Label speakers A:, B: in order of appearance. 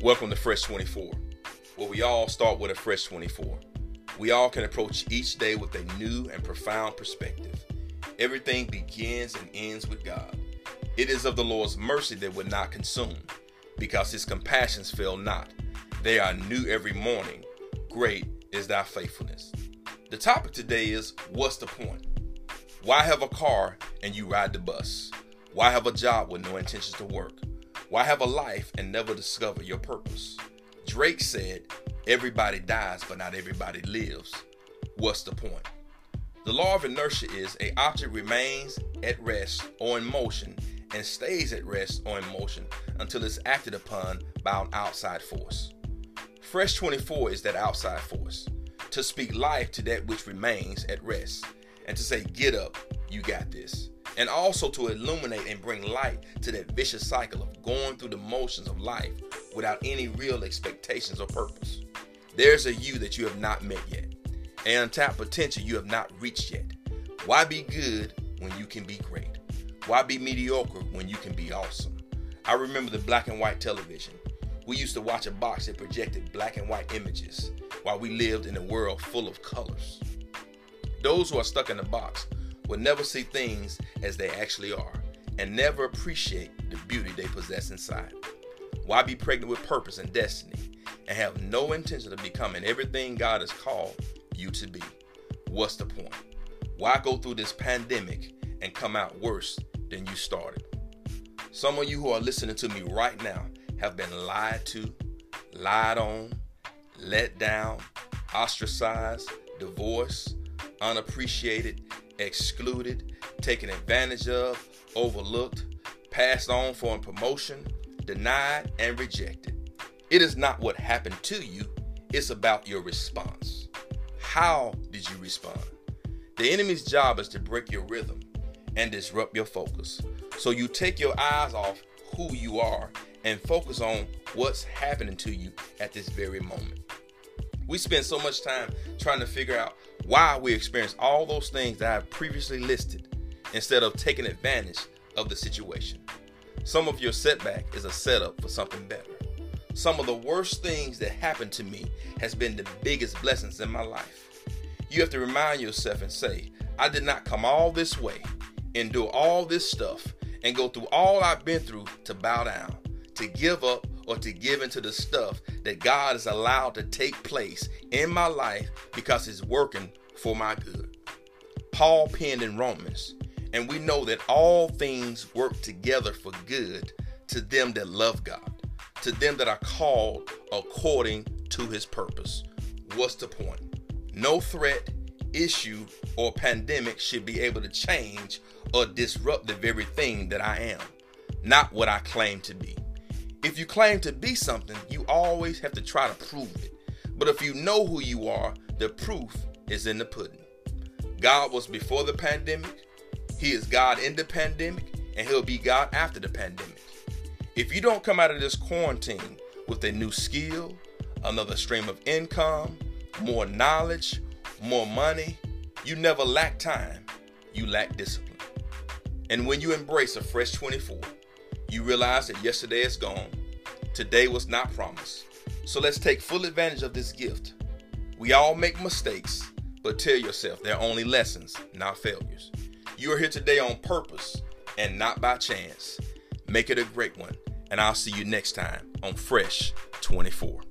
A: Welcome to Fresh 24, where we all start with a fresh 24. We all can approach each day with a new and profound perspective. Everything begins and ends with God. It is of the Lord's mercy that would not consume, because his compassions fail not. They are new every morning. Great is thy faithfulness. The topic today is What's the point? Why have a car and you ride the bus? Why have a job with no intentions to work? Why have a life and never discover your purpose? Drake said, Everybody dies, but not everybody lives. What's the point? The law of inertia is a object remains at rest or in motion and stays at rest or in motion until it's acted upon by an outside force. Fresh 24 is that outside force to speak life to that which remains at rest and to say, Get up, you got this and also to illuminate and bring light to that vicious cycle of going through the motions of life without any real expectations or purpose. There's a you that you have not met yet, an untapped potential you have not reached yet. Why be good when you can be great? Why be mediocre when you can be awesome? I remember the black and white television. We used to watch a box that projected black and white images while we lived in a world full of colors. Those who are stuck in the box will never see things as they actually are and never appreciate the beauty they possess inside. Why be pregnant with purpose and destiny and have no intention of becoming everything God has called you to be? What's the point? Why go through this pandemic and come out worse than you started? Some of you who are listening to me right now have been lied to, lied on, let down, ostracized, divorced, unappreciated, excluded, taken advantage of, overlooked, passed on for a promotion, denied, and rejected. It is not what happened to you, it's about your response. How did you respond? The enemy's job is to break your rhythm and disrupt your focus. So you take your eyes off who you are and focus on what's happening to you at this very moment. We spend so much time trying to figure out why we experience all those things that I've previously listed instead of taking advantage of the situation. Some of your setback is a setup for something better. Some of the worst things that happened to me has been the biggest blessings in my life. You have to remind yourself and say, I did not come all this way, endure all this stuff, and go through all I've been through to bow down, to give up, or to give into the stuff that God has allowed to take place in my life because it's working for my good. Paul penned in Romans, and we know that all things work together for good to them that love God, to them that are called according to his purpose. What's the point? No threat, issue, or pandemic should be able to change or disrupt the very thing that I am, not what I claim to be. If you claim to be something, you always have to try to prove it. But if you know who you are, the proof is in the pudding. God was before the pandemic, He is God in the pandemic, and He'll be God after the pandemic. If you don't come out of this quarantine with a new skill, another stream of income, more knowledge, more money, you never lack time, you lack discipline. And when you embrace a fresh 24, you realize that yesterday is gone, today was not promised. So let's take full advantage of this gift. We all make mistakes, but tell yourself they're only lessons, not failures. You are here today on purpose and not by chance. Make it a great one, and I'll see you next time on Fresh 24.